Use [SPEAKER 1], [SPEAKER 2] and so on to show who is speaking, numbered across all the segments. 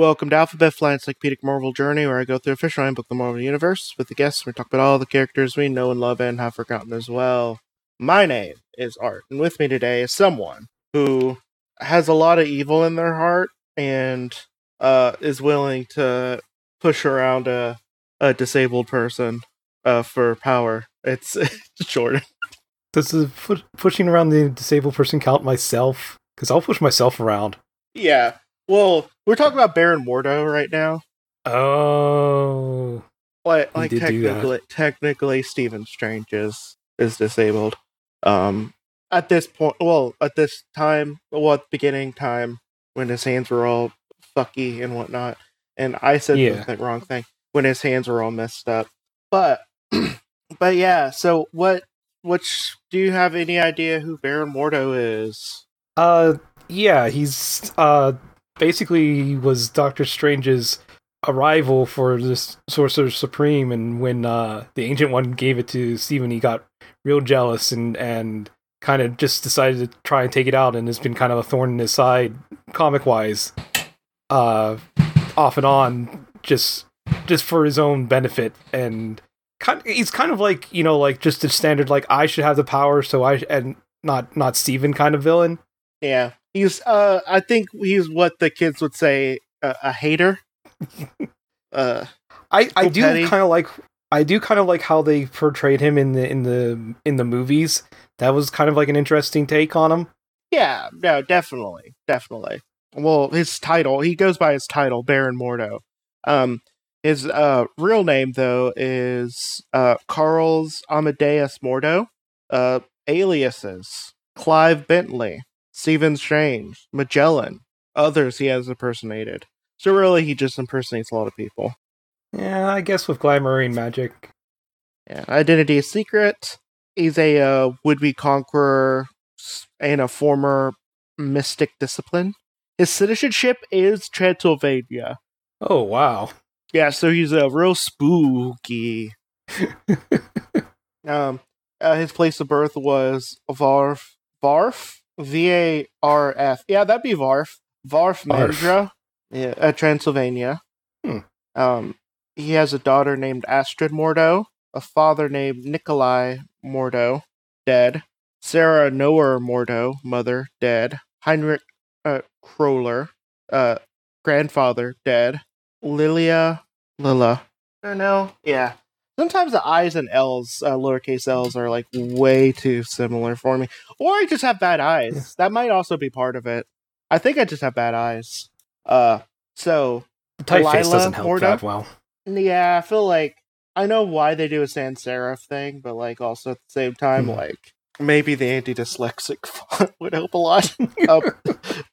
[SPEAKER 1] Welcome to Alphabet Fly Encyclopedic Marvel Journey, where I go through official handbook of the Marvel Universe with the guests. We talk about all the characters we know and love and have forgotten as well. My name is Art, and with me today is someone who has a lot of evil in their heart and uh, is willing to push around a, a disabled person uh, for power. It's, it's Jordan.
[SPEAKER 2] Does the pu- pushing around the disabled person count myself? Because I'll push myself around.
[SPEAKER 1] Yeah. Well, we're talking about Baron Mordo right now.
[SPEAKER 2] Oh.
[SPEAKER 1] Like, like
[SPEAKER 2] did do that.
[SPEAKER 1] technically, technically, Stephen Strange is is disabled. Um, at this point, well, at this time, well, at the beginning time when his hands were all fucky and whatnot, and I said
[SPEAKER 2] Yeah.
[SPEAKER 1] the wrong thing when his hands were all messed up. But, but yeah. So what? Which do you have any idea who Baron Mordo is?
[SPEAKER 2] Uh, yeah, he's uh basically was Doctor Strange's arrival for this Sorcerer Supreme, and when uh the Ancient One gave it to Stephen, he got real jealous and and kind of just decided to try and take it out, and has been kind of a thorn in his side, comic wise, uh, off and on, just just for his own benefit and. Kind, he's kind of like you know, like just a standard, like I should have the power, so I and not not Stephen kind of villain.
[SPEAKER 1] Yeah, he's. Uh, I think he's what the kids would say uh, a hater. uh,
[SPEAKER 2] I, I do kind of like I do kind of like how they portrayed him in the in the in the movies. That was kind of like an interesting take on him.
[SPEAKER 1] yeah, no, definitely, definitely. Well, his title, he goes by his title, Baron Mordo. Um, his uh real name though is uh Carl's Amadeus Mordo. Uh, aliases: Clive Bentley, Stephen Strange, Magellan, others he has impersonated. So really, he just impersonates a lot of people.
[SPEAKER 2] Yeah, I guess with glamourine magic.
[SPEAKER 1] Yeah, identity is secret. He's a uh, would-be conqueror and a former mystic discipline. His citizenship is Transylvania.
[SPEAKER 2] Oh wow.
[SPEAKER 1] Yeah, so he's a real spooky. Um, uh, his place of birth was Varf. Varf, V A R F. Yeah, that'd be Varf. Varf. Mandra. Yeah, uh, Transylvania.
[SPEAKER 2] Hmm.
[SPEAKER 1] Um, he has a daughter named Astrid Mordo, a father named Nikolai Mordo, dead. Sarah Noer Mordo, mother, dead. Heinrich uh, Kroller, uh, grandfather, dead. Lilia, Lilla. I don't know. Yeah. Sometimes the I's and L's, uh, lowercase L's, are like way too similar for me. Or I just have bad eyes. That might also be part of it. I think I just have bad eyes. Uh, so
[SPEAKER 2] The typeface
[SPEAKER 1] Lila
[SPEAKER 2] doesn't help that well.
[SPEAKER 1] yeah, I feel like I know why they do a sans serif thing, but like also at the same time,
[SPEAKER 2] Hmm.
[SPEAKER 1] like maybe the anti-dyslexic font would help a lot. Um,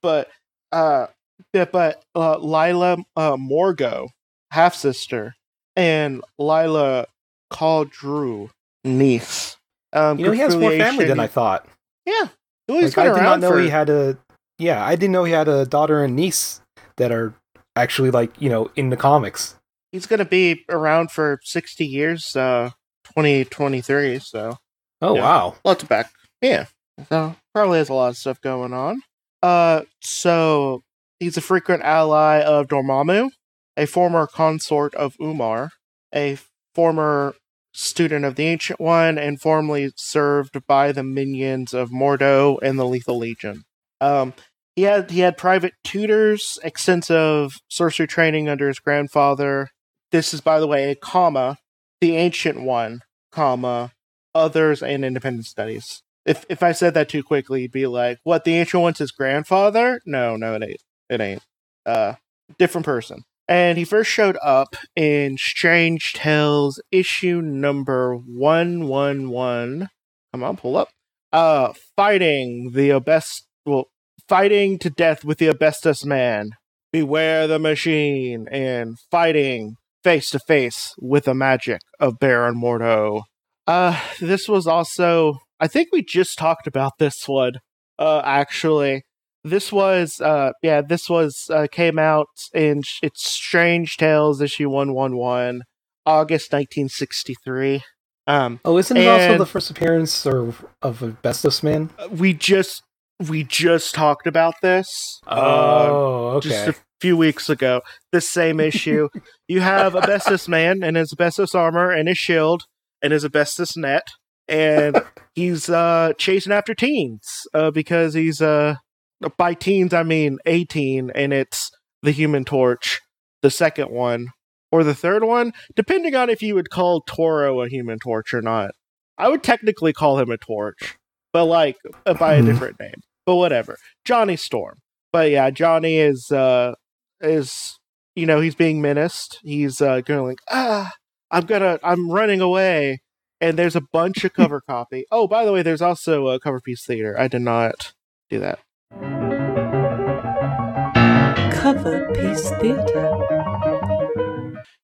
[SPEAKER 1] but uh, yeah, but uh, Lila uh, Morgo, half sister, and Lila Calderu, niece. Um,
[SPEAKER 2] You know, he has more family than I thought.
[SPEAKER 1] Yeah, well, he's
[SPEAKER 2] Like,
[SPEAKER 1] been
[SPEAKER 2] I did not
[SPEAKER 1] around
[SPEAKER 2] know
[SPEAKER 1] for
[SPEAKER 2] he had a. Yeah, I didn't know he had a daughter and niece that are actually like you know in the comics.
[SPEAKER 1] he's gonna be around for sixty years. Uh, twenty twenty three. So.
[SPEAKER 2] Oh
[SPEAKER 1] Yeah.
[SPEAKER 2] wow.
[SPEAKER 1] lots of back. Yeah. So probably has a lot of stuff going on. Uh so he's a frequent ally of Dormammu, a former consort of Umar, a former student of the Ancient One, and formerly served by the minions of Mordo and the Lethal Legion. Um he had he had private tutors, extensive sorcery training under his grandfather. This is by the way a comma, the Ancient One, comma, others and independent studies. If if I said that too quickly, you'd be like, "What? The ancient one's his grandfather?" No, no, it ain't. It ain't. Uh, different person. And he first showed up in Strange Tales issue number one one one. Come on, pull up. Uh, fighting the Abest. Well, fighting to death with the Abestus man. Beware the machine and fighting face to face with the magic of Baron Mordo. Uh, this was also. I think we just talked about this one. Uh, actually, this was. Uh, yeah, this was uh, came out in it's Strange Tales issue one one one, August nineteen sixty three. Um,
[SPEAKER 2] Oh, isn't it also the first appearance or, of Asbestos Man?
[SPEAKER 1] we just we just talked about this. uh,
[SPEAKER 2] Oh,
[SPEAKER 1] just
[SPEAKER 2] okay.
[SPEAKER 1] a few weeks ago. This same issue. you have Asbestos Man and his asbestos armor and his shield and his asbestos net, and he's uh, chasing after teens uh, because he's uh, by teens I mean eighteen, and it's the Human Torch, the second one or the third one, depending on if you would call Toro a Human Torch or not. I would technically call him a torch, but like uh, by a
[SPEAKER 2] Hmm.
[SPEAKER 1] different name. But whatever. Johnny Storm. But yeah, Johnny is uh is you know, he's being menaced. He's uh going like, ah, I'm gonna I'm running away. And there's a bunch of cover copy. Oh, by the way, there's also a cover piece theater. I did not do that.
[SPEAKER 3] Cover Piece Theatre.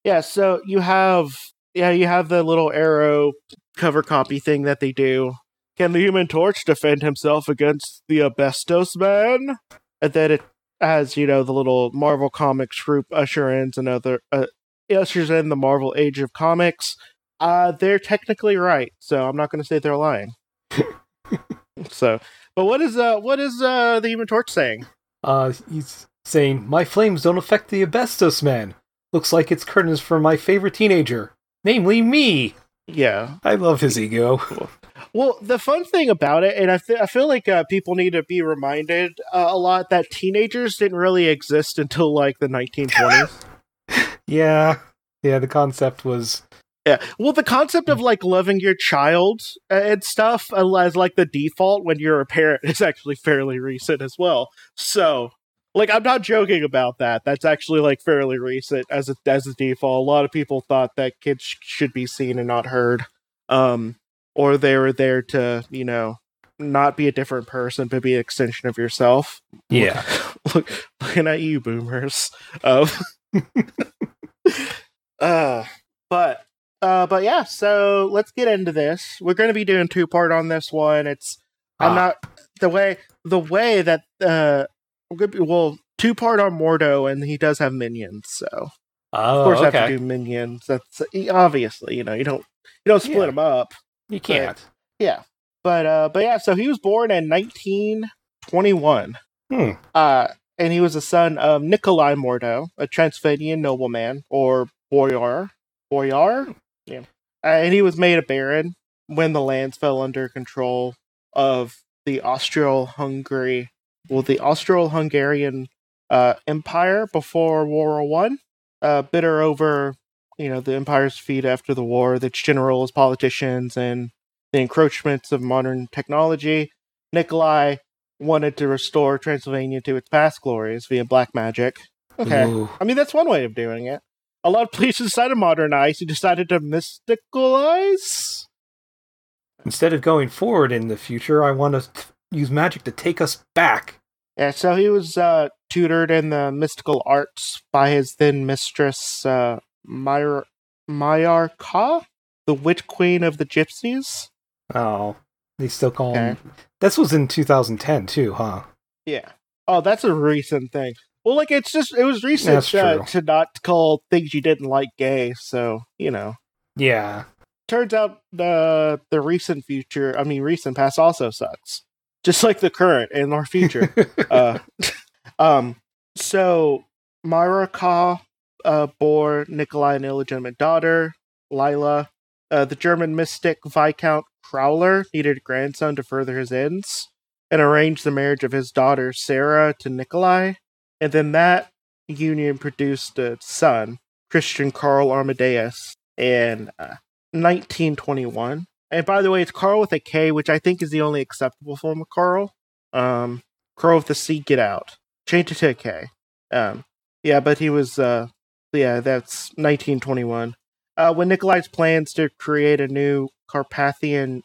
[SPEAKER 1] Yeah, so you have yeah, you have the little arrow cover copy thing that they do. Can the Human Torch defend himself against the Asbestos Man? And then it has you know the little Marvel Comics group usher in another uh, ushers in the Marvel Age of Comics. Uh, they're technically right, so I'm not going to say they're lying. so, but what is uh what is uh the Human Torch saying?
[SPEAKER 2] Uh, he's saying, My flames don't affect the Asbestos Man. Looks like it's curtains for my favorite teenager, namely me.
[SPEAKER 1] Yeah,
[SPEAKER 2] I love his ego.
[SPEAKER 1] Well, the fun thing about it, and I, fe- I feel like uh, people need to be reminded uh, a lot that teenagers didn't really exist until like the 1920s.
[SPEAKER 2] yeah. Yeah, the concept was.
[SPEAKER 1] Yeah. Well, the concept of like loving your child uh, and stuff uh, as like the default when you're a parent is actually fairly recent as well. So, like, I'm not joking about that. That's actually like fairly recent as a as a default. A lot of people thought that kids sh- should be seen and not heard, um, or they were there to you know not be a different person but be an extension of yourself.
[SPEAKER 2] Yeah.
[SPEAKER 1] Look, looking at you, boomers. Um, uh, but uh, but yeah. So let's get into this. We're going to be doing two part on this one. It's I'm
[SPEAKER 2] Ah.
[SPEAKER 1] not the way the way that uh be, well two part on Mordo and he does have minions. So
[SPEAKER 2] Oh,
[SPEAKER 1] of course I have to do minions. That's obviously you know you don't you don't split
[SPEAKER 2] Yeah.
[SPEAKER 1] them up.
[SPEAKER 2] You can't.
[SPEAKER 1] Yeah. But uh but yeah, so he was born in 1921.
[SPEAKER 2] Hmm.
[SPEAKER 1] Uh and he was the son of Nikolai Mordo, a Transylvanian nobleman or boyar. Boyar? Yeah. Uh, and he was made a baron when the lands fell under control of the Austro-Hungary, well, the Austro-Hungarian uh, Empire before World War One. Uh, bitter over, you know, the empire's defeat after the war, its generals, politicians, and the encroachments of modern technology, Nikolai wanted to restore Transylvania to its past glories via black magic. Okay.
[SPEAKER 2] Ooh.
[SPEAKER 1] I mean, that's one way of doing it. A lot of places decided to modernize. He decided to mysticalize.
[SPEAKER 2] Instead of going forward in the future, I want to t- use magic to take us back.
[SPEAKER 1] Yeah, so he was uh, tutored in the mystical arts by his then mistress, uh, Myr- Mayarka, the witch queen of the gypsies.
[SPEAKER 2] Oh, they still call
[SPEAKER 1] Okay.
[SPEAKER 2] him. This was in 2010 too, huh?
[SPEAKER 1] Yeah. Oh, that's a recent thing. Well, like it's just it was recent uh, to not call things you didn't like gay. So you know,
[SPEAKER 2] Yeah.
[SPEAKER 1] turns out the the recent future, I mean recent past, also sucks, just like the current and our future. uh, um, so Myra uh, bore Nikolai an illegitimate daughter, Lila. Uh, the German mystic Viscount Crowler needed a grandson to further his ends and arranged the marriage of his daughter Sarah to Nikolai. And then that union produced a son, Christian Karl Amadeus, in uh, 1921. And by the way, it's Carl with a K, which I think is the only acceptable form of Carl. Um, Carl with the C, get out. Change it to a K. Um, yeah, but he was, uh, yeah, that's 1921. Uh, when Nikolai's plans to create a new Carpathian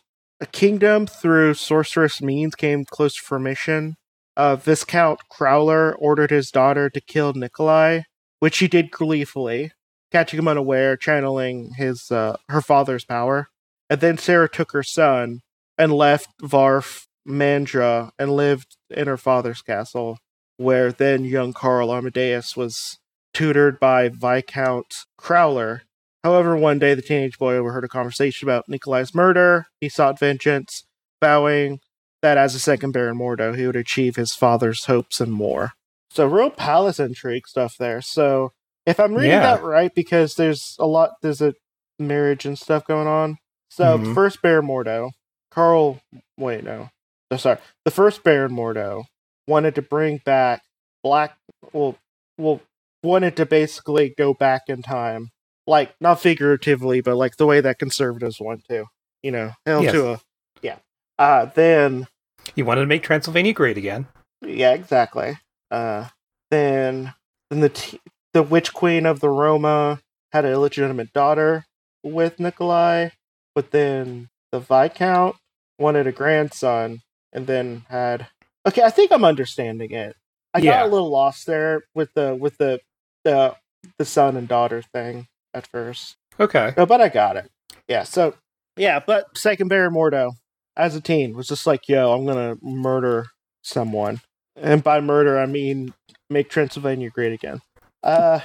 [SPEAKER 1] kingdom through sorcerous means came close to fruition, uh, Viscount Crowler ordered his daughter to kill Nikolai, which she did gleefully, catching him unaware, channeling his uh, her father's power. and then Sarah took her son and left Varf Mandra and lived in her father's castle, where then young Carl Amadeus was tutored by Viscount Crowler. However, one day the teenage boy overheard a conversation about Nikolai's murder. He sought vengeance, vowing that as a second Baron Mordo, he would achieve his father's hopes and more. So, real palace intrigue stuff there. So, if I'm reading
[SPEAKER 2] Yeah.
[SPEAKER 1] that right, because there's a lot, there's a marriage and stuff going on. So,
[SPEAKER 2] Mhm.
[SPEAKER 1] first Baron Mordo, Carl, wait, no. Oh, sorry. The first Baron Mordo wanted to bring back Black, well, well, wanted to basically go back in time. Like, not figuratively, but like the way that conservatives want to. You know, held
[SPEAKER 2] Yes.
[SPEAKER 1] to a, yeah. Uh, then
[SPEAKER 2] He wanted to make Transylvania great again.
[SPEAKER 1] yeah, exactly. Uh, then then the t- the witch queen of the Roma had an illegitimate daughter with Nikolai, but then the viscount wanted a grandson, and then had. Okay, I think I'm understanding it. I
[SPEAKER 2] Yeah.
[SPEAKER 1] got a little lost there with the with the the the son and daughter thing at first.
[SPEAKER 2] Okay.
[SPEAKER 1] No, but I got it. Yeah, so yeah, but second Baron Mordo as a teen was just like, yo, I'm gonna murder someone. And by murder I mean make Transylvania great again. Uh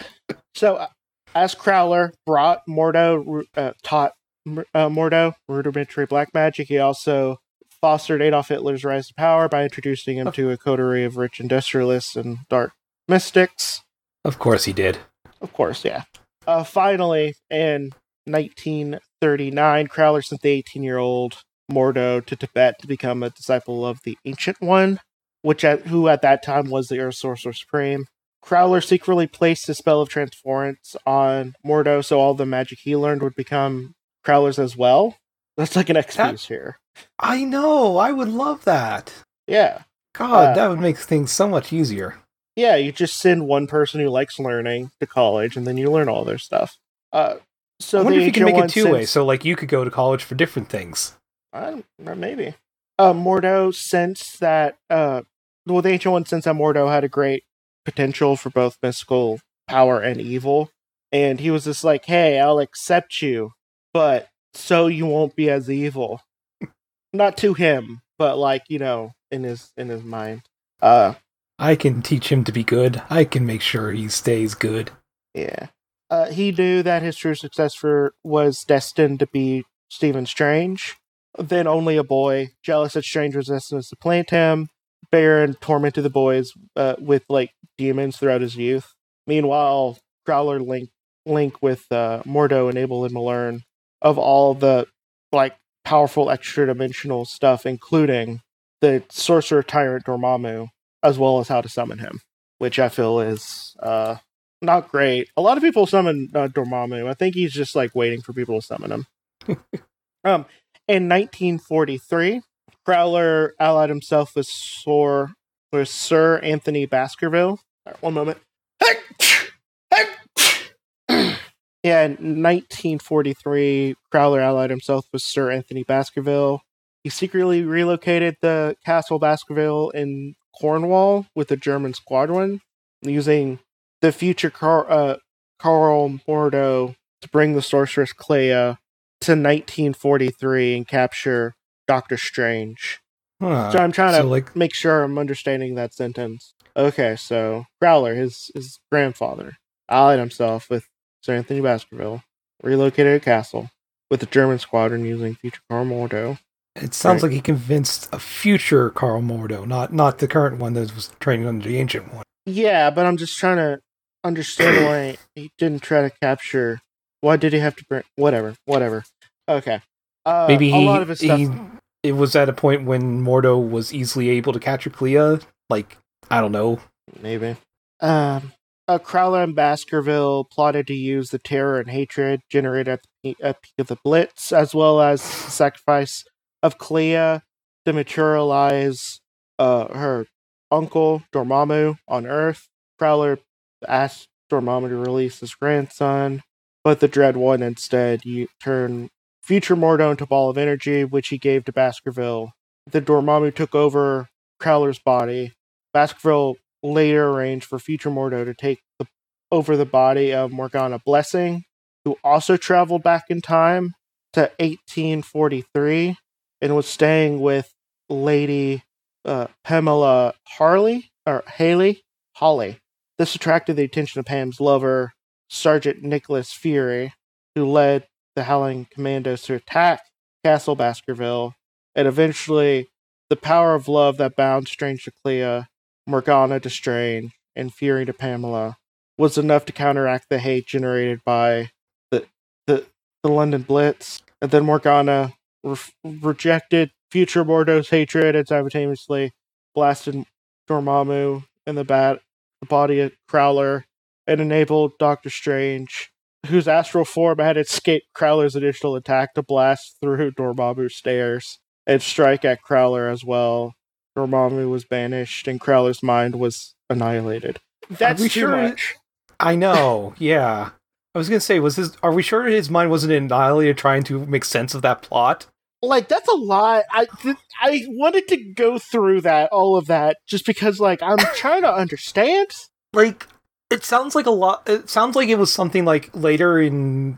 [SPEAKER 1] so uh, as Crowler brought Mordo uh, taught uh, Mordo rudimentary black magic, he also fostered Adolf Hitler's rise to power by introducing him to a coterie of rich industrialists and dark mystics.
[SPEAKER 2] Of course he did.
[SPEAKER 1] Of course, yeah. Uh, finally, in 1939, Crowler sent the 18 year old Mordo to Tibet to become a disciple of the Ancient One, which at, who at that time was the Earth Sorcerer Supreme. Crowler secretly placed the spell of transference on Mordo, so all the magic he learned would become Crowler's as well. That's like an
[SPEAKER 2] That-
[SPEAKER 1] excuse here.
[SPEAKER 2] I know. I would love that.
[SPEAKER 1] Yeah.
[SPEAKER 2] God,
[SPEAKER 1] Uh,
[SPEAKER 2] that would make things so much easier.
[SPEAKER 1] Yeah, you just send one person who likes learning to college, and then you learn all their stuff. Uh, so
[SPEAKER 2] I wonder if you can make it two way, so like you could go to college for different things.
[SPEAKER 1] I maybe. Uh, Mordo sensed that, uh, well, the Ancient One sensed that Mordo had a great potential for both mystical power and evil. And he was just like, hey, I'll accept you, but so you won't be as evil. Not to him, but like, you know, in his in his mind. Uh
[SPEAKER 2] I can teach him to be good. I can make sure he stays good.
[SPEAKER 1] Yeah. Uh, he knew that his true successor was destined to be Stephen Strange. Then only a boy, jealous that Strange destined to supplant him. Baron tormented the boys uh, with like demons throughout his youth. Meanwhile, Crowler link link with uh, Mordo enabled him to learn of all the like powerful extra dimensional stuff, including the sorcerer tyrant Dormammu, as well as how to summon him, which I feel is uh, not great. A lot of people summon uh, Dormammu. I think he's just like waiting for people to summon him. um, in 1943, Crowler allied himself with Sir, with Sir Anthony Baskerville. One moment. yeah, in 1943, Crowler allied himself with Sir Anthony Baskerville. He secretly relocated the Castle Baskerville in Cornwall with a German squadron, using the future Car- uh, Carl Mordo to bring the sorceress Clea to 1943 and capture Doctor Strange.
[SPEAKER 2] Huh.
[SPEAKER 1] So I'm trying
[SPEAKER 2] so,
[SPEAKER 1] to
[SPEAKER 2] like
[SPEAKER 1] make sure I'm understanding that sentence. Okay, so Growler, his his grandfather, allied himself with Sir Anthony Baskerville, relocated a castle with a German squadron using future Carl Mordo.
[SPEAKER 2] it sounds
[SPEAKER 1] right.
[SPEAKER 2] like he convinced a future Carl Mordo, not not the current one that was training under the ancient one.
[SPEAKER 1] Yeah, but I'm just trying to understand why he didn't try to capture. Why did he have to bring? Whatever, whatever. Okay. Uh,
[SPEAKER 2] Maybe
[SPEAKER 1] a
[SPEAKER 2] he,
[SPEAKER 1] lot of his stuff.
[SPEAKER 2] he it was at a point when Mordo was easily able to capture Clea. Like I don't know.
[SPEAKER 1] Maybe. Um, uh, Crowler and Baskerville plotted to use the terror and hatred generated at the at peak of the Blitz, as well as the sacrifice of Clea to materialize uh, her uncle Dormammu on Earth. Crowler asked Dormammu to release his grandson, but the Dread One instead u- turned future Mordo into a ball of energy, which he gave to Baskerville. The Dormammu took over Crowler's body. Baskerville later arranged for future Mordo to take the, over the body of Morgana Blessing, who also traveled back in time to 1843 and was staying with Lady uh, Pamela Harley or Haley Holly. This attracted the attention of Pam's lover, Sergeant Nicholas Fury, who led the Howling Commandos to attack Castle Baskerville, and eventually the power of love that bound Strange to Clea, Morgana to Strange, and Fury to Pamela was enough to counteract the hate generated by the the, the London Blitz. And then Morgana re- rejected future Mordo's hatred and simultaneously blasted Dormammu in the bat the body of Crowler and enabled Doctor Strange, whose astral form had escaped Crowler's initial attack, to blast through Dormammu's stairs and strike at Crowler as well. Dormammu was banished and Crowler's mind was annihilated. That's
[SPEAKER 2] we
[SPEAKER 1] too
[SPEAKER 2] sure-
[SPEAKER 1] much.
[SPEAKER 2] I know. Yeah. I was gonna say, was his? Are we sure his mind wasn't annihilated trying to make sense of that plot?
[SPEAKER 1] like that's a lot. I th- I wanted to go through that all of that just because like I'm trying to understand.
[SPEAKER 2] Like, it sounds like a lot. It sounds like it was something like later in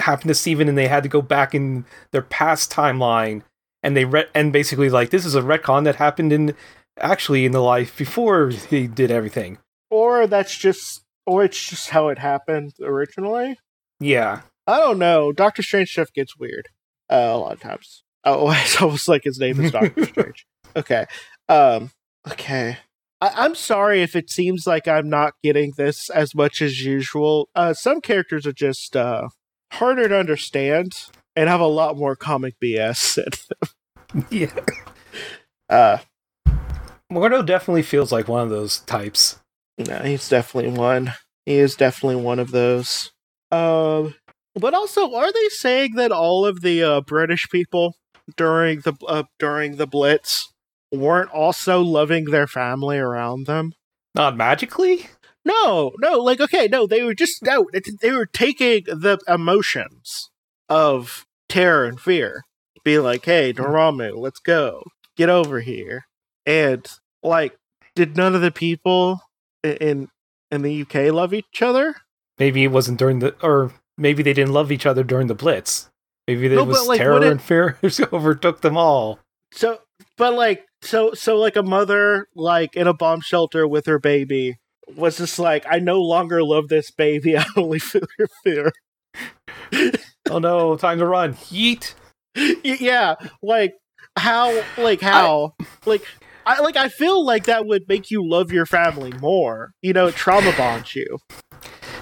[SPEAKER 2] happened to Stephen and they had to go back in their past timeline and they re- and basically like this is a retcon that happened in actually in the life before he did everything.
[SPEAKER 1] Or that's just or it's just how it happened originally.
[SPEAKER 2] Yeah.
[SPEAKER 1] I don't know. Doctor Strange stuff gets weird uh, a lot of times. Oh, it's almost like his name is Doctor Strange. Okay. Um. Okay. I- I'm sorry if it seems like I'm not getting this as much as usual. Uh, some characters are just uh, harder to understand and have a lot more comic BS. in them.
[SPEAKER 2] Yeah.
[SPEAKER 1] Uh,
[SPEAKER 2] Mordo definitely feels like one of those types.
[SPEAKER 1] no, he's definitely one. He is definitely one of those. Um, but also, are they saying that all of the uh, British people during the uh, during the Blitz weren't also loving their family around them?
[SPEAKER 2] Not magically?
[SPEAKER 1] No, no, like okay, no, they were just no, they were taking the emotions of terror and fear, be like, "Hey, Dormammu, let's go, get over here," and like, did none of the people in in the UK love each other?
[SPEAKER 2] Maybe it wasn't during the or maybe they didn't love each other during the Blitz. Maybe there
[SPEAKER 1] No,
[SPEAKER 2] was
[SPEAKER 1] like,
[SPEAKER 2] terror
[SPEAKER 1] it-
[SPEAKER 2] and fear overtook them all.
[SPEAKER 1] So, but like, so so like a mother like in a bomb shelter with her baby was just like, I no longer love this baby. I only feel your fear.
[SPEAKER 2] Oh no, time to run. Yeet.
[SPEAKER 1] Y- yeah like how like how like i like i feel like that would make you love your family more you know trauma bonds you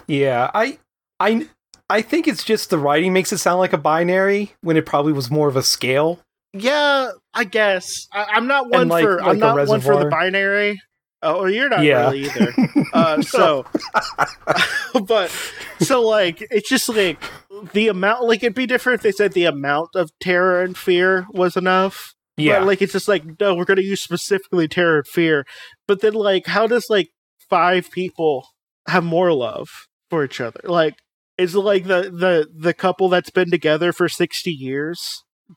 [SPEAKER 2] Yeah, I I I think it's just the writing makes it sound like a binary when it probably was more of a scale.
[SPEAKER 1] yeah i guess I, i'm not one
[SPEAKER 2] like-
[SPEAKER 1] for
[SPEAKER 2] like
[SPEAKER 1] i'm not one for the binary oh you're not
[SPEAKER 2] Yeah.
[SPEAKER 1] really either uh so but so like it's just like the amount like it'd be different if they said the amount of terror and fear was enough
[SPEAKER 2] Yeah,
[SPEAKER 1] But, like it's just like no, we're gonna use specifically terror and fear. But then like how does like five people have more love for each other? Like is it like the the the couple that's been together for sixty years?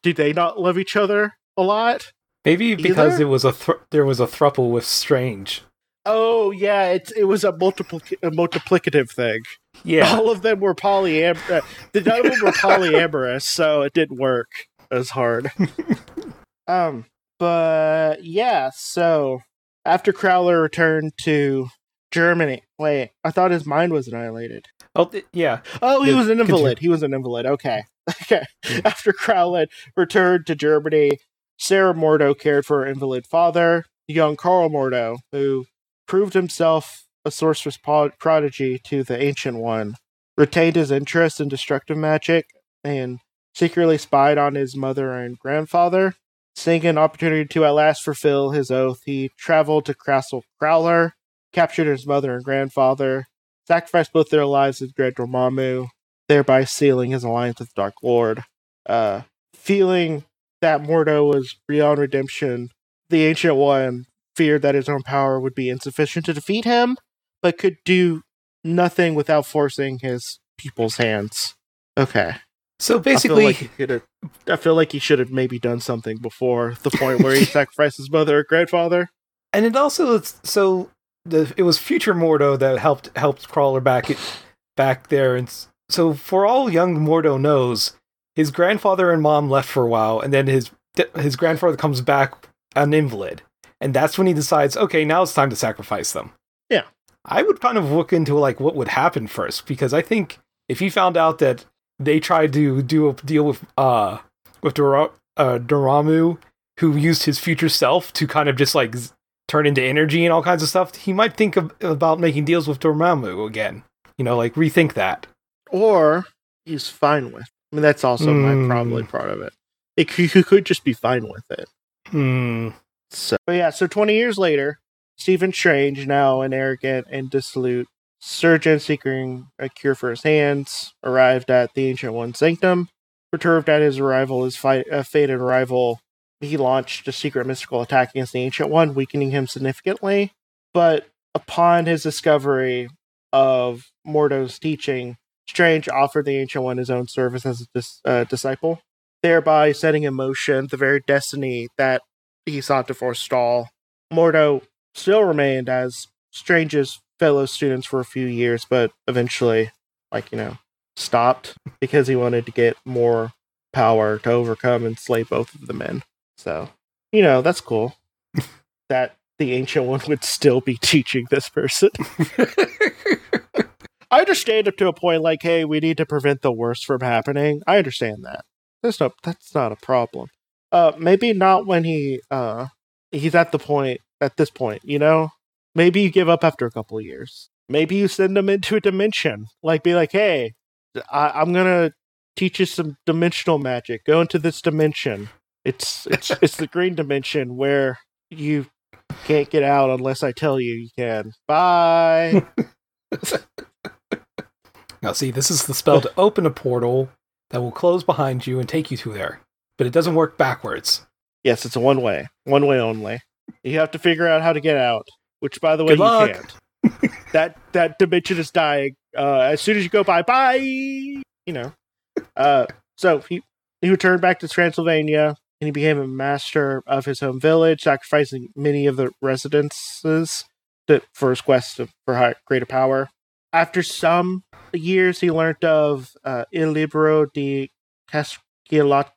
[SPEAKER 1] Do they not love each other a lot?
[SPEAKER 2] maybe because
[SPEAKER 1] either?
[SPEAKER 2] it was a thr there was a thruple with Strange.
[SPEAKER 1] Oh yeah, it's it was a multiple a multiplicative thing.
[SPEAKER 2] Yeah,
[SPEAKER 1] All of them were polyam. Uh, the none of them were polyamorous, so it didn't work as hard. um, but yeah, so after Crowler returned to Germany, wait, I thought his mind was annihilated.
[SPEAKER 2] oh th- yeah,
[SPEAKER 1] Oh, he
[SPEAKER 2] Yeah,
[SPEAKER 1] was an
[SPEAKER 2] continue.
[SPEAKER 1] invalid. He was an invalid. Okay, okay. After Crowley returned to Germany, Sarah Mordo cared for her invalid father, young Carl Mordo, who proved himself a sorceress prodigy to the Ancient One, retained his interest in destructive magic, and secretly spied on his mother and grandfather. Seeing an opportunity to at last fulfill his oath, he traveled to Castle Crowler, captured his mother and grandfather, sacrificed both their lives as Dread Dormammu, thereby sealing his alliance with the Dark Lord. Uh, feeling that Mordo was beyond redemption, the Ancient One feared that his own power would be insufficient to defeat him, but could do nothing without forcing his people's hands. Okay.
[SPEAKER 2] So
[SPEAKER 1] I feel
[SPEAKER 2] basically,
[SPEAKER 1] like. I feel like he should have maybe done something before the point where he sacrificed his mother or grandfather.
[SPEAKER 2] and it also so the it was future Mordo that helped helped Crawler back it back there, and so for all young Mordo knows, his grandfather and mom left for a while, and then his his grandfather comes back an invalid, and that's when he decides, okay, now it's time to sacrifice them.
[SPEAKER 1] Yeah.
[SPEAKER 2] I would kind of look into like what would happen first because I think if he found out that they tried to do a deal with uh with Dora- uh, Doramu, who used his future self to kind of just like z- turn into energy and all kinds of stuff, he might think of, about making deals with Dormammu again. You know, like rethink that.
[SPEAKER 1] Or he's fine with. I mean, that's also my
[SPEAKER 2] Hmm.
[SPEAKER 1] probably part of it. It c- he could just be fine with it.
[SPEAKER 2] Hmm.
[SPEAKER 1] So but yeah, so twenty years later, Stephen Strange, now an arrogant and dissolute surgeon seeking a cure for his hands, arrived at the Ancient One Sanctum. Perturbed at his arrival, his fight, uh, fated arrival, he launched a secret mystical attack against the Ancient One, weakening him significantly. But upon his discovery of Mordo's teaching, Strange offered the Ancient One his own service as a dis- uh, disciple, thereby setting in motion the very destiny that he sought to forestall. Mordo still remained as Strange's fellow students for a few years, but eventually, like, you know, stopped because he wanted to get more power to overcome and slay both of the men. So, you know, that's cool. that the Ancient One would still be teaching this person. I understand up to a point like, hey, we need to prevent the worst from happening. I understand that. That's not that's not a problem. Uh maybe not when he uh he's at the point at this point, you know? Maybe you give up after a couple of years. Maybe you send him into a dimension. Like be like, hey, I, I'm gonna teach you some dimensional magic. Go into this dimension. It's it's it's the green dimension where you can't get out unless I tell you you can. Bye.
[SPEAKER 2] Now, see, this is the spell to open a portal that will close behind you and take you to there, but it doesn't work backwards.
[SPEAKER 1] Yes, it's a one way, one way only. You have to figure out how to get out. Which, by the way,
[SPEAKER 2] Good
[SPEAKER 1] you
[SPEAKER 2] luck.
[SPEAKER 1] can't. that that dimension is dying. Uh, as soon as you go bye bye. You know. Uh, so he he returned back to Transylvania and he became a master of his home village, sacrificing many of the residences to, for his quest to- for high, greater power. After some years, he learned of uh, Il Libro di Casciolot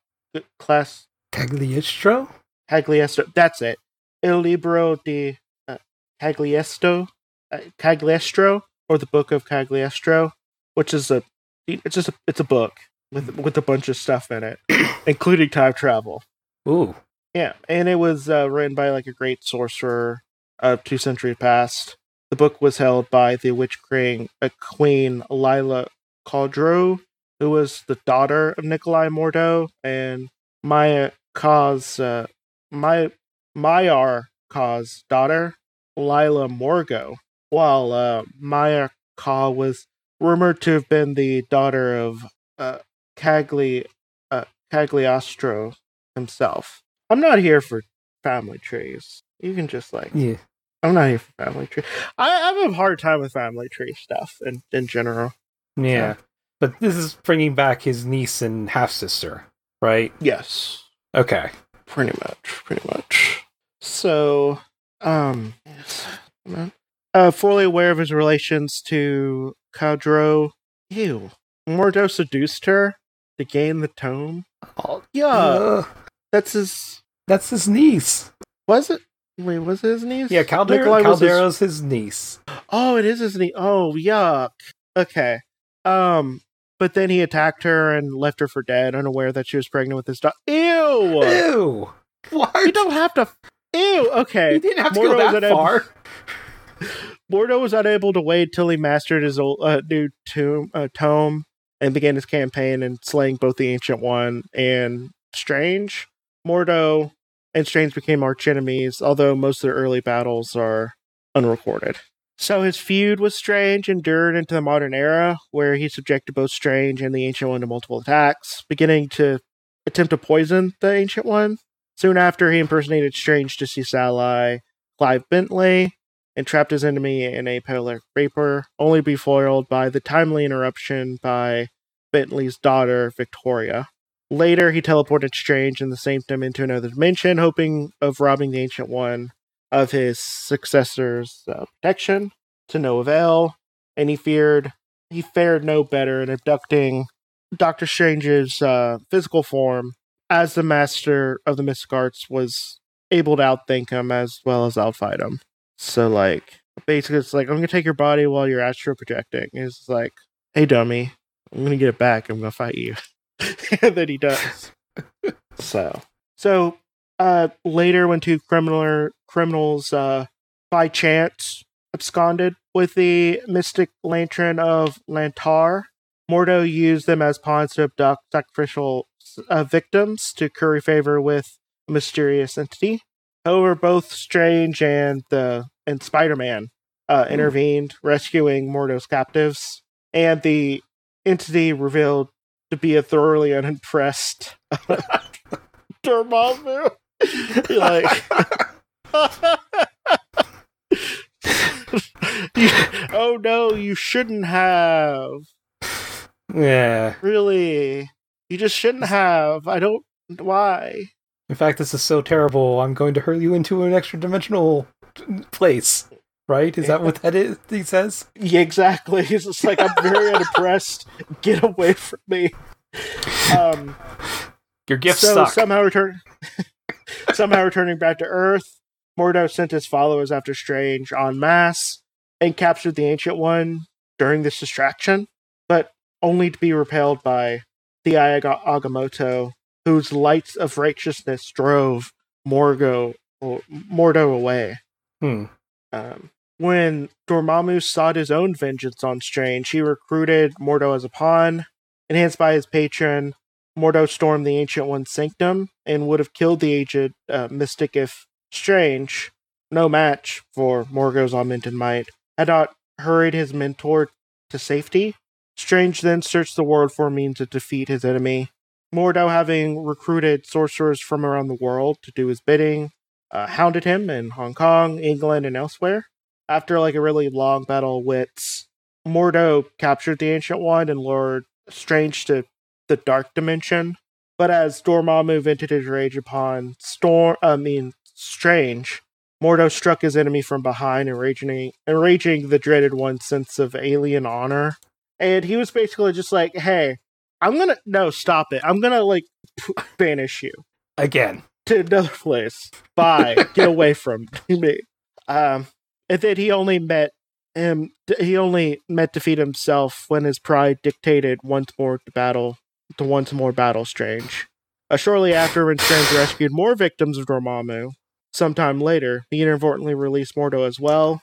[SPEAKER 1] class
[SPEAKER 2] Cagliostro?
[SPEAKER 1] Cagliostro. That's it. Il Libro di uh, Cagliostro, uh, Cagliostro, or the Book of Cagliostro, which is a it's just a, it's a book with with a bunch of stuff in it, including time travel.
[SPEAKER 2] Ooh.
[SPEAKER 1] Yeah, and it was uh, written by like a great sorcerer of two centuries past. The book was held by the witch queen, uh, queen Lila Calderu, who was the daughter of Nikolai Mordo, and Maya Ka's uh, Mayar daughter, Lila Morgo. While uh, Maya Ka was rumored to have been the daughter of uh, Cagli uh, Cagliostro himself. I'm not here for family trees. You can just like
[SPEAKER 2] Yeah.
[SPEAKER 1] I'm not here for family tree. I, I have a hard time with family tree stuff in, in general.
[SPEAKER 2] Yeah. But this is bringing back his niece and half sister, right?
[SPEAKER 1] Yes,
[SPEAKER 2] Okay.
[SPEAKER 1] pretty much, pretty much. So, um, yes. uh, fully aware of his relations to Cadro. Ew, Mordo seduced her to gain the tome.
[SPEAKER 2] Oh,
[SPEAKER 1] Yeah,
[SPEAKER 2] uh,
[SPEAKER 1] that's his.
[SPEAKER 2] that's his niece.
[SPEAKER 1] Was it? Wait, was it his niece?
[SPEAKER 2] Yeah,
[SPEAKER 1] Nikolai was his-
[SPEAKER 2] Calderu's his niece.
[SPEAKER 1] Oh, it is his niece. Oh, yuck. Okay. Um, but then he attacked her and left her for dead, unaware that she was pregnant with his daughter. Ew!
[SPEAKER 2] Ew. What?
[SPEAKER 1] you don't have to. Ew. Okay.
[SPEAKER 2] You didn't have to
[SPEAKER 1] Mordo
[SPEAKER 2] go that far.
[SPEAKER 1] Mordo was unable to wait till he mastered his old uh, new tomb, uh, tome and began his campaign in slaying both the Ancient One and Strange. Mordo and Strange became arch enemies, although most of their early battles are unrecorded. So his feud with Strange endured into the modern era, where he subjected both Strange and the Ancient One to multiple attacks, beginning to attempt to poison the Ancient One. Soon after, he impersonated Strange deceased ally Clive Bentley and trapped his enemy in a polar vapor, only to be foiled by the timely interruption by Bentley's daughter, Victoria. Later, he teleported Strange and the Sanctum into another dimension, hoping of robbing the Ancient One of his successor's uh, protection, to no avail, and he feared he fared no better in abducting Doctor Strange's uh, physical form as the master of the mystic arts was able to outthink him as well as outfight him. So like basically it's like I'm gonna take your body while you're astro projecting. It's like, hey dummy, I'm gonna get it back, I'm gonna fight you. then he does. so so uh later when two criminal criminals uh by chance absconded with the mystic lantern of Lantar. Mordo used them as pawns to abduct sacrificial uh, victims to curry favor with a mysterious entity. However, both Strange and the and Spider-Man uh, intervened, rescuing Mordo's captives, and the entity revealed to be a thoroughly unimpressed Dormammu. like, you, oh no, you shouldn't have.
[SPEAKER 2] Yeah.
[SPEAKER 1] Really, you just shouldn't have. I don't. Why?
[SPEAKER 2] In fact, this is so terrible. I'm going to hurl you into an extra dimensional place. Right? Is that what that is? He says.
[SPEAKER 1] Yeah, exactly. He's just like, I'm very unimpressed. Get away from me. Um,
[SPEAKER 2] Your gift
[SPEAKER 1] so
[SPEAKER 2] suck.
[SPEAKER 1] somehow return, somehow returning back to Earth. Mordo sent his followers after Strange en masse and captured the Ancient One during this distraction, but only to be repelled by the Ayaga- Agamotto, whose lights of righteousness drove Morgo Mordo away.
[SPEAKER 2] Hmm.
[SPEAKER 1] Um, when Dormammu sought his own vengeance on Strange, he recruited Mordo as a pawn. Enhanced by his patron, Mordo stormed the Ancient One's sanctum and would have killed the aged uh, mystic if Strange, no match for Morgo's augmented might, had not hurried his mentor to safety. Strange then searched the world for a means to defeat his enemy. Mordo, having recruited sorcerers from around the world to do his bidding, uh, hounded him in Hong Kong, England, and elsewhere. After like a really long battle with Mordo captured the Ancient One and lured Strange to the Dark Dimension. But as Dormammu vented his rage upon Storm, I mean Strange, Mordo struck his enemy from behind, enraging, enraging the dreaded one's sense of alien honor. And he was basically just like, "Hey, I'm gonna no, stop it. I'm gonna like banish you."
[SPEAKER 2] Again.
[SPEAKER 1] to another place. Bye. Get away from me. Um, and then he only met him. He only met defeat himself when his pride dictated once more to battle to once more battle Strange. Uh, shortly after, when Strange rescued more victims of Dormammu, sometime later, he inadvertently released Mordo as well.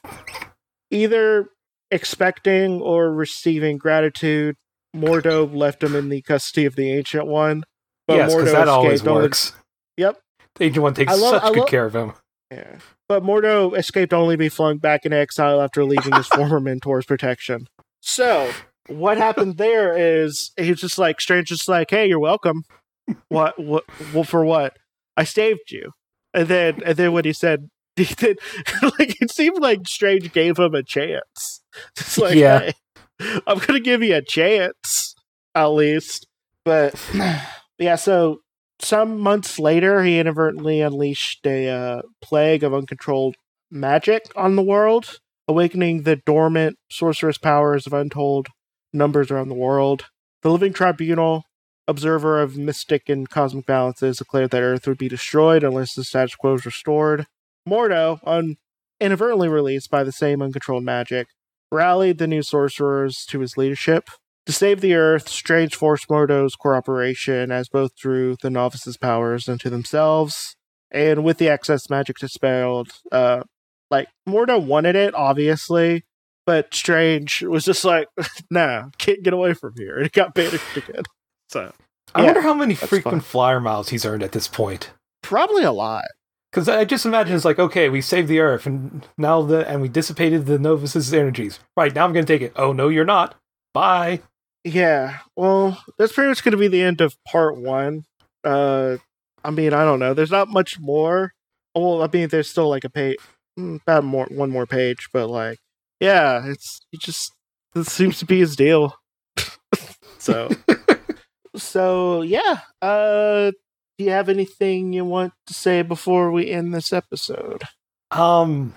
[SPEAKER 1] Either expecting or receiving gratitude, Mordo left him in the custody of the Ancient One. But
[SPEAKER 2] yes,
[SPEAKER 1] Mordo
[SPEAKER 2] that always
[SPEAKER 1] escaped only-
[SPEAKER 2] works.
[SPEAKER 1] Yep.
[SPEAKER 2] The Ancient One takes
[SPEAKER 1] love-
[SPEAKER 2] such
[SPEAKER 1] I
[SPEAKER 2] good
[SPEAKER 1] love-
[SPEAKER 2] care of him.
[SPEAKER 1] Yeah. But Mordo escaped only to be flung back in exile after leaving his former mentor's protection. So, what happened there is he was just like, Strange just like, hey, you're welcome. What, what, well, for what? I saved you. And then, and then when he said, he did, like, it seemed like Strange gave him a chance. Just like,
[SPEAKER 2] Yeah.
[SPEAKER 1] hey, I'm going to give you a chance, at least. But, yeah, so some months later, he inadvertently unleashed a uh, plague of uncontrolled magic on the world, awakening the dormant sorcerous powers of untold numbers around the world. The Living Tribunal, observer of mystic and cosmic balances, declared that Earth would be destroyed unless the status quo is restored. Mordo, un- inadvertently released by the same uncontrolled magic, rallied the new sorcerers to his leadership. To save the Earth, Strange forced Mordo's cooperation as both drew the novices' powers into themselves, and with the excess magic dispelled, uh, like Mordo wanted it, obviously, but Strange was just like, "Nah, can't get away from here," and it got banished again. So
[SPEAKER 2] I
[SPEAKER 1] Yeah,
[SPEAKER 2] wonder how many
[SPEAKER 1] that's
[SPEAKER 2] frequent flyer miles he's earned at this point.
[SPEAKER 1] probably a lot.
[SPEAKER 2] Because I just imagine it's like, okay, we saved the Earth, and now the and we dissipated the Novus's energies. Right now, I'm going to take it. Oh no, you're not. Bye.
[SPEAKER 1] Yeah, well, that's pretty much going to be the end of part one. Uh, I mean, I don't know. There's not much more. Well, I mean, there's still like a page, about more one more page, but like, yeah, it's he just this seems to be his deal. so, so yeah. Uh, do you have anything you want to say before we end this episode?
[SPEAKER 2] Um,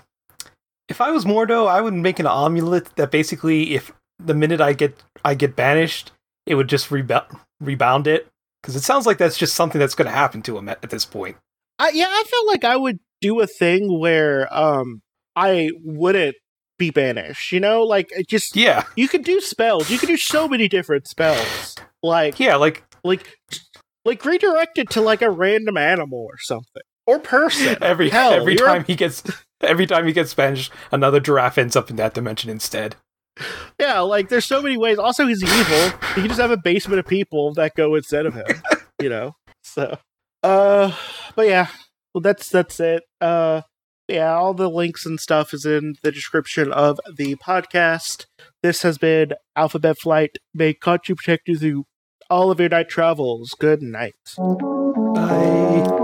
[SPEAKER 2] if I was Mordo, I would make an amulet that basically, if the minute I get I get banished, it would just rebound rebound it because it sounds like that's just something that's going to happen to him at, at this point.
[SPEAKER 1] I, yeah, I felt like I would do a thing where um I wouldn't be banished. You know, like it just
[SPEAKER 2] Yeah,
[SPEAKER 1] you could do spells. You could do so many different spells. Like
[SPEAKER 2] yeah, like
[SPEAKER 1] like like redirect it to like a random animal or something or person.
[SPEAKER 2] every
[SPEAKER 1] Hell,
[SPEAKER 2] every
[SPEAKER 1] you're a-
[SPEAKER 2] time he gets every time he gets banished, another giraffe ends up in that dimension instead.
[SPEAKER 1] Yeah, like there's so many ways. Also, he's evil. He can just have a basement of people that go instead of him. you know. So, uh, but yeah, well, that's that's it. Uh, yeah, all the links and stuff is in the description of the podcast. This has been Alphabet Flight. May Kanji protect you through all of your night travels. Good night.
[SPEAKER 2] Bye.